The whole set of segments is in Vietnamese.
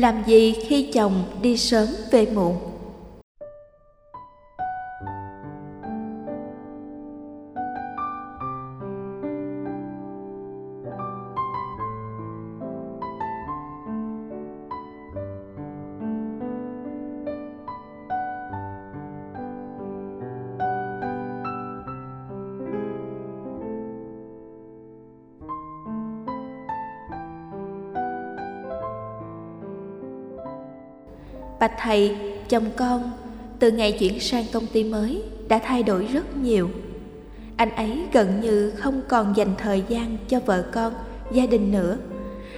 làm gì khi chồng đi sớm về muộn? Bạch thầy, chồng con từ ngày chuyển sang công ty mới đã thay đổi rất nhiều. Anh ấy gần như không còn dành thời gian cho vợ con, gia đình nữa.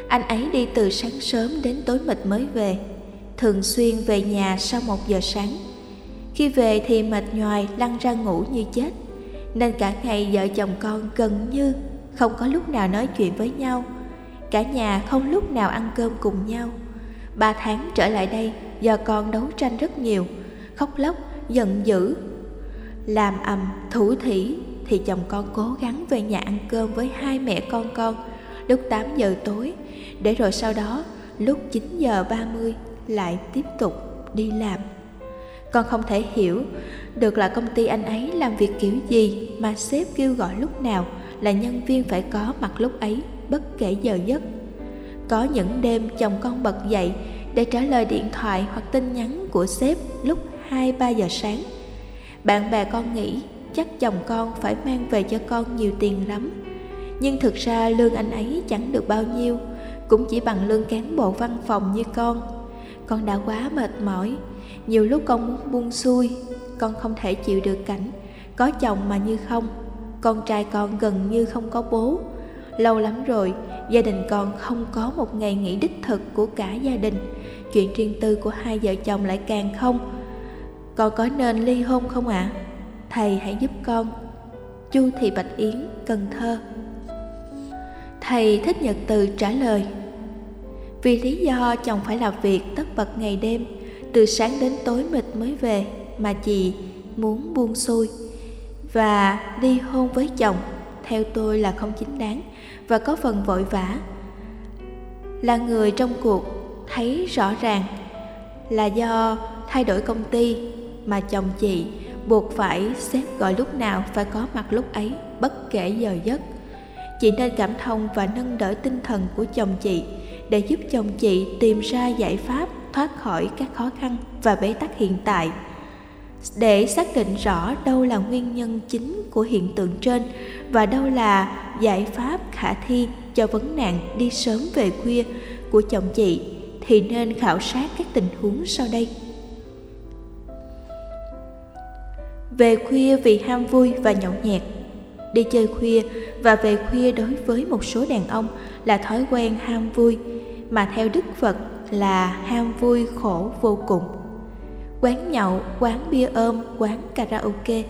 Anh ấy đi từ sáng sớm đến tối mịt mới về, thường xuyên về nhà sau một giờ sáng. Khi về thì mệt nhoài lăn ra ngủ như chết, nên cả ngày vợ chồng con gần như không có lúc nào nói chuyện với nhau. Cả nhà không lúc nào ăn cơm cùng nhau. Ba tháng trở lại đây, do con đấu tranh rất nhiều, khóc lóc, giận dữ. Làm ầm, thủ thỉ thì chồng con cố gắng về nhà ăn cơm với hai mẹ con con lúc 8 giờ tối, để rồi sau đó lúc 9 giờ 30 lại tiếp tục đi làm. Con không thể hiểu được là công ty anh ấy làm việc kiểu gì mà sếp kêu gọi lúc nào là nhân viên phải có mặt lúc ấy bất kể giờ giấc. Có những đêm chồng con bật dậy để trả lời điện thoại hoặc tin nhắn của sếp lúc 2-3 giờ sáng. Bạn bè con nghĩ chắc chồng con phải mang về cho con nhiều tiền lắm. Nhưng thực ra lương anh ấy chẳng được bao nhiêu, cũng chỉ bằng lương cán bộ văn phòng như con. Con đã quá mệt mỏi, nhiều lúc con muốn buông xuôi, con không thể chịu được cảnh có chồng mà như không. Con trai con gần như không có bố. Lâu lắm rồi, gia đình con không có một ngày nghỉ đích thực của cả gia đình chuyện riêng tư của hai vợ chồng lại càng không. Con có nên ly hôn không ạ? À? thầy hãy giúp con. Chu thị bạch yến, cần thơ. Thầy thích nhật từ trả lời. Vì lý do chồng phải làm việc tất bật ngày đêm, từ sáng đến tối mịt mới về mà chị muốn buông xuôi và ly hôn với chồng. Theo tôi là không chính đáng và có phần vội vã. Là người trong cuộc thấy rõ ràng là do thay đổi công ty mà chồng chị buộc phải xếp gọi lúc nào phải có mặt lúc ấy, bất kể giờ giấc. Chị nên cảm thông và nâng đỡ tinh thần của chồng chị để giúp chồng chị tìm ra giải pháp thoát khỏi các khó khăn và bế tắc hiện tại. Để xác định rõ đâu là nguyên nhân chính của hiện tượng trên và đâu là giải pháp khả thi cho vấn nạn đi sớm về khuya của chồng chị thì nên khảo sát các tình huống sau đây. Về khuya vì ham vui và nhậu nhẹt Đi chơi khuya và về khuya đối với một số đàn ông là thói quen ham vui mà theo Đức Phật là ham vui khổ vô cùng. Quán nhậu, quán bia ôm, quán karaoke,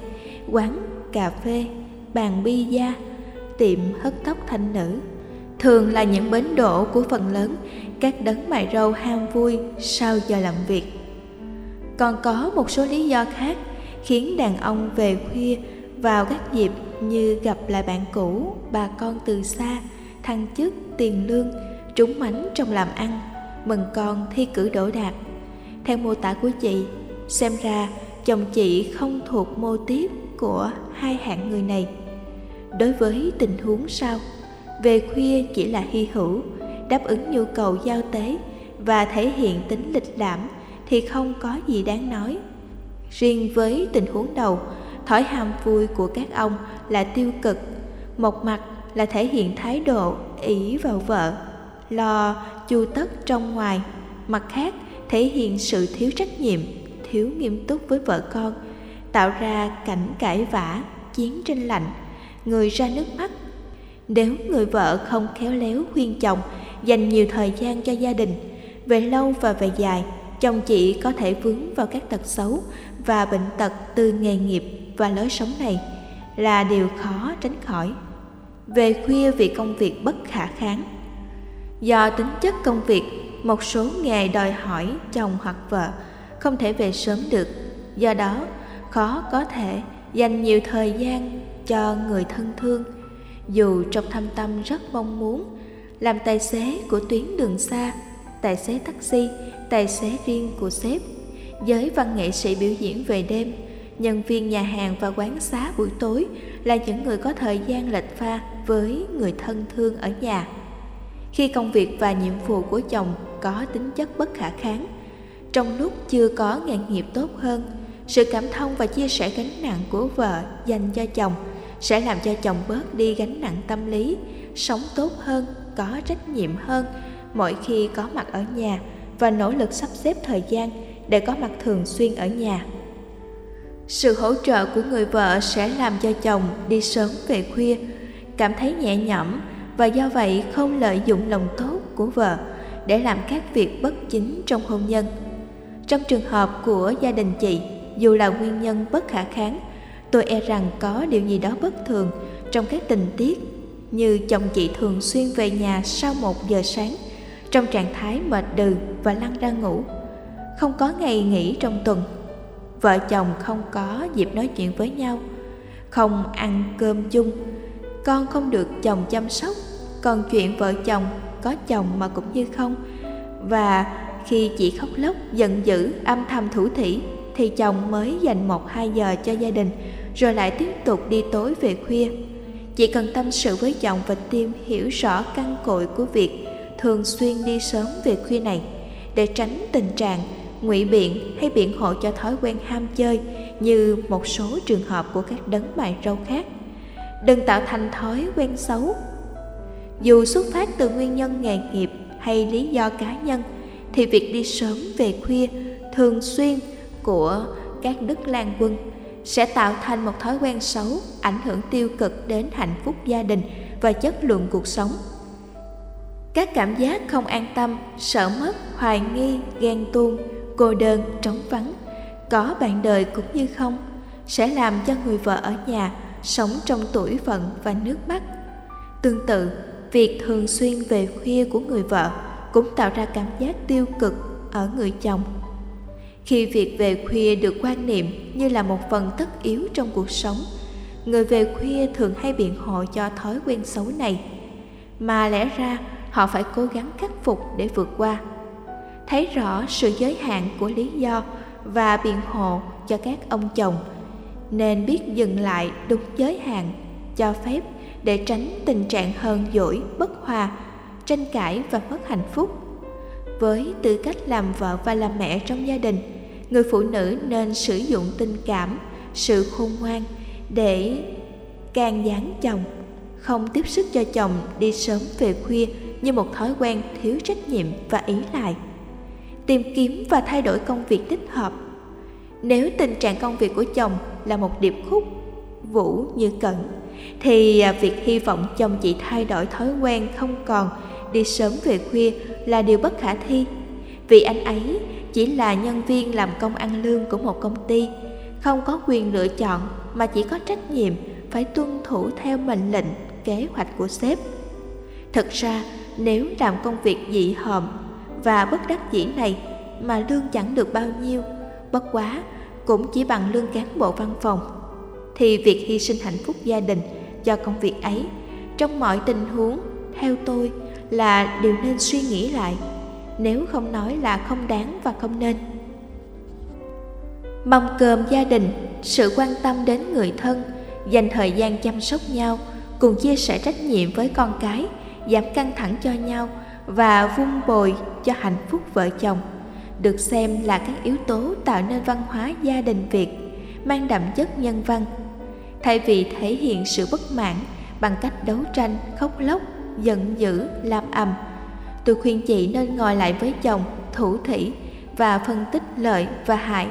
quán cà phê, bàn bi da tiệm hớt tóc thanh nữ thường là những bến đỗ của phần lớn các đấng mại râu ham vui sau giờ làm việc. Còn có một số lý do khác khiến đàn ông về khuya vào các dịp như gặp lại bạn cũ, bà con từ xa, thăng chức, tiền lương, trúng mánh trong làm ăn, mừng con thi cử đỗ đạt. Theo mô tả của chị, xem ra chồng chị không thuộc mô tiếp của hai hạng người này. Đối với tình huống sau, về khuya chỉ là hy hữu, đáp ứng nhu cầu giao tế và thể hiện tính lịch lãm thì không có gì đáng nói. Riêng với tình huống đầu, thói ham vui của các ông là tiêu cực, một mặt là thể hiện thái độ ỷ vào vợ, lo chu tất trong ngoài, mặt khác thể hiện sự thiếu trách nhiệm, thiếu nghiêm túc với vợ con, tạo ra cảnh cãi vã, chiến tranh lạnh, người ra nước mắt nếu người vợ không khéo léo khuyên chồng, dành nhiều thời gian cho gia đình, về lâu và về dài, chồng chị có thể vướng vào các tật xấu và bệnh tật từ nghề nghiệp và lối sống này là điều khó tránh khỏi. Về khuya vì công việc bất khả kháng, do tính chất công việc, một số nghề đòi hỏi chồng hoặc vợ không thể về sớm được, do đó khó có thể dành nhiều thời gian cho người thân thương dù trong thâm tâm rất mong muốn làm tài xế của tuyến đường xa tài xế taxi, tài xế riêng của sếp, giới văn nghệ sĩ biểu diễn về đêm, nhân viên nhà hàng và quán xá buổi tối là những người có thời gian lệch pha với người thân thương ở nhà. Khi công việc và nhiệm vụ của chồng có tính chất bất khả kháng, trong lúc chưa có nghề nghiệp tốt hơn, sự cảm thông và chia sẻ gánh nặng của vợ dành cho chồng sẽ làm cho chồng bớt đi gánh nặng tâm lý, sống tốt hơn, có trách nhiệm hơn mỗi khi có mặt ở nhà và nỗ lực sắp xếp thời gian để có mặt thường xuyên ở nhà. Sự hỗ trợ của người vợ sẽ làm cho chồng đi sớm về khuya, cảm thấy nhẹ nhõm và do vậy không lợi dụng lòng tốt của vợ để làm các việc bất chính trong hôn nhân. Trong trường hợp của gia đình chị, dù là nguyên nhân bất khả kháng, tôi e rằng có điều gì đó bất thường trong các tình tiết như chồng chị thường xuyên về nhà sau một giờ sáng trong trạng thái mệt đừ và lăn ra ngủ, không có ngày nghỉ trong tuần. Vợ chồng không có dịp nói chuyện với nhau, không ăn cơm chung, con không được chồng chăm sóc, còn chuyện vợ chồng có chồng mà cũng như không. Và khi chị khóc lóc, giận dữ, âm thầm thủ thỉ, thì chồng mới dành một hai giờ cho gia đình, rồi lại tiếp tục đi tối về khuya. chỉ cần tâm sự với chồng và tim hiểu rõ căn cội của việc thường xuyên đi sớm về khuya này để tránh tình trạng ngụy biện hay biện hộ cho thói quen ham chơi như một số trường hợp của các đấng mài râu khác. Đừng tạo thành thói quen xấu. Dù xuất phát từ nguyên nhân nghề nghiệp hay lý do cá nhân, thì việc đi sớm về khuya thường xuyên của các đức lan quân sẽ tạo thành một thói quen xấu, ảnh hưởng tiêu cực đến hạnh phúc gia đình và chất lượng cuộc sống. Các cảm giác không an tâm, sợ mất, hoài nghi, ghen tuông, cô đơn, trống vắng, có bạn đời cũng như không, sẽ làm cho người vợ ở nhà sống trong tuổi phận và nước mắt. Tương tự, việc thường xuyên về khuya của người vợ cũng tạo ra cảm giác tiêu cực ở người chồng khi việc về khuya được quan niệm như là một phần tất yếu trong cuộc sống. Người về khuya thường hay biện hộ cho thói quen xấu này. Mà lẽ ra, họ phải cố gắng khắc phục để vượt qua. Thấy rõ sự giới hạn của lý do và biện hộ cho các ông chồng, nên biết dừng lại đúng giới hạn, cho phép để tránh tình trạng hờn dỗi, bất hòa, tranh cãi và mất hạnh phúc. Với tư cách làm vợ và làm mẹ trong gia đình người phụ nữ nên sử dụng tình cảm, sự khôn ngoan để can gián chồng, không tiếp sức cho chồng đi sớm về khuya như một thói quen thiếu trách nhiệm và ý lại. Tìm kiếm và thay đổi công việc thích hợp. Nếu tình trạng công việc của chồng là một điệp khúc vũ như cẩn, thì à, việc hy vọng chồng chị thay đổi thói quen không còn đi sớm về khuya là điều bất khả thi. Vì anh ấy chỉ là nhân viên làm công ăn lương của một công ty, không có quyền lựa chọn mà chỉ có trách nhiệm phải tuân thủ theo mệnh lệnh, kế hoạch của sếp. Thực ra, nếu làm công việc dị hợm và bất đắc dĩ này mà lương chẳng được bao nhiêu, bất quá cũng chỉ bằng lương cán bộ văn phòng, thì việc hy sinh hạnh phúc gia đình cho công việc ấy trong mọi tình huống, theo tôi là điều nên suy nghĩ lại nếu không nói là không đáng và không nên. Mâm cơm gia đình, sự quan tâm đến người thân, dành thời gian chăm sóc nhau, cùng chia sẻ trách nhiệm với con cái, giảm căng thẳng cho nhau và vun bồi cho hạnh phúc vợ chồng, được xem là các yếu tố tạo nên văn hóa gia đình việt, mang đậm chất nhân văn, thay vì thể hiện sự bất mãn bằng cách đấu tranh, khóc lóc, giận dữ, làm ầm tôi khuyên chị nên ngồi lại với chồng, thủ thỉ và phân tích lợi và hại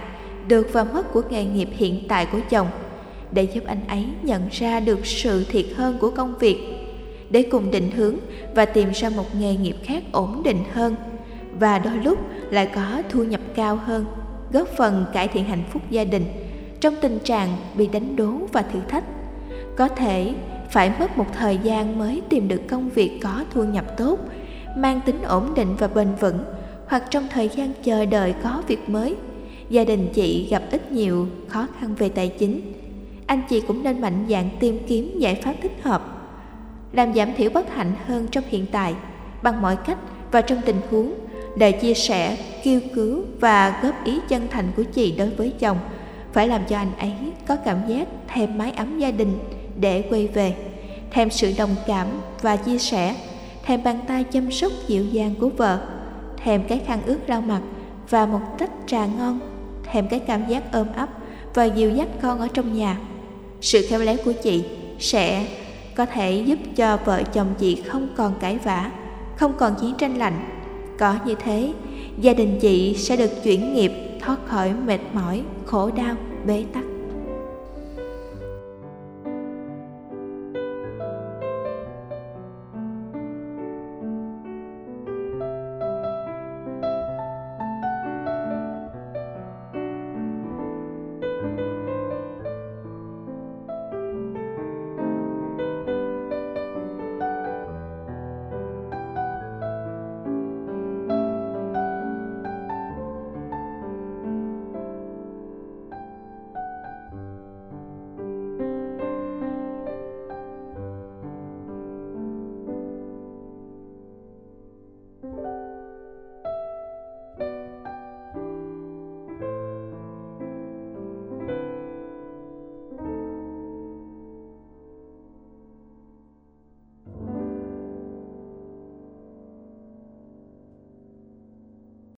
được và mất của nghề nghiệp hiện tại của chồng, để giúp anh ấy nhận ra được sự thiệt hơn của công việc, để cùng định hướng và tìm ra một nghề nghiệp khác ổn định hơn và đôi lúc lại có thu nhập cao hơn, góp phần cải thiện hạnh phúc gia đình trong tình trạng bị đánh đố và thử thách. Có thể phải mất một thời gian mới tìm được công việc có thu nhập tốt mang tính ổn định và bền vững hoặc trong thời gian chờ đợi có việc mới. Gia đình chị gặp ít nhiều khó khăn về tài chính. Anh chị cũng nên mạnh dạn tìm kiếm giải pháp thích hợp làm giảm thiểu bất hạnh hơn trong hiện tại bằng mọi cách và trong tình huống để chia sẻ, kêu cứu và góp ý chân thành của chị đối với chồng. Phải làm cho anh ấy có cảm giác thêm mái ấm gia đình để quay về, thêm sự đồng cảm và chia sẻ, thèm bàn tay chăm sóc dịu dàng của vợ, thèm cái khăn ướt lau mặt và một tách trà ngon, thèm cái cảm giác ôm ấp và dìu dắt con ở trong nhà. Sự khéo léo của chị sẽ có thể giúp cho vợ chồng chị không còn cãi vã, không còn chiến tranh lạnh. Có như thế, gia đình chị sẽ được chuyển nghiệp thoát khỏi mệt mỏi, khổ đau, bế tắc.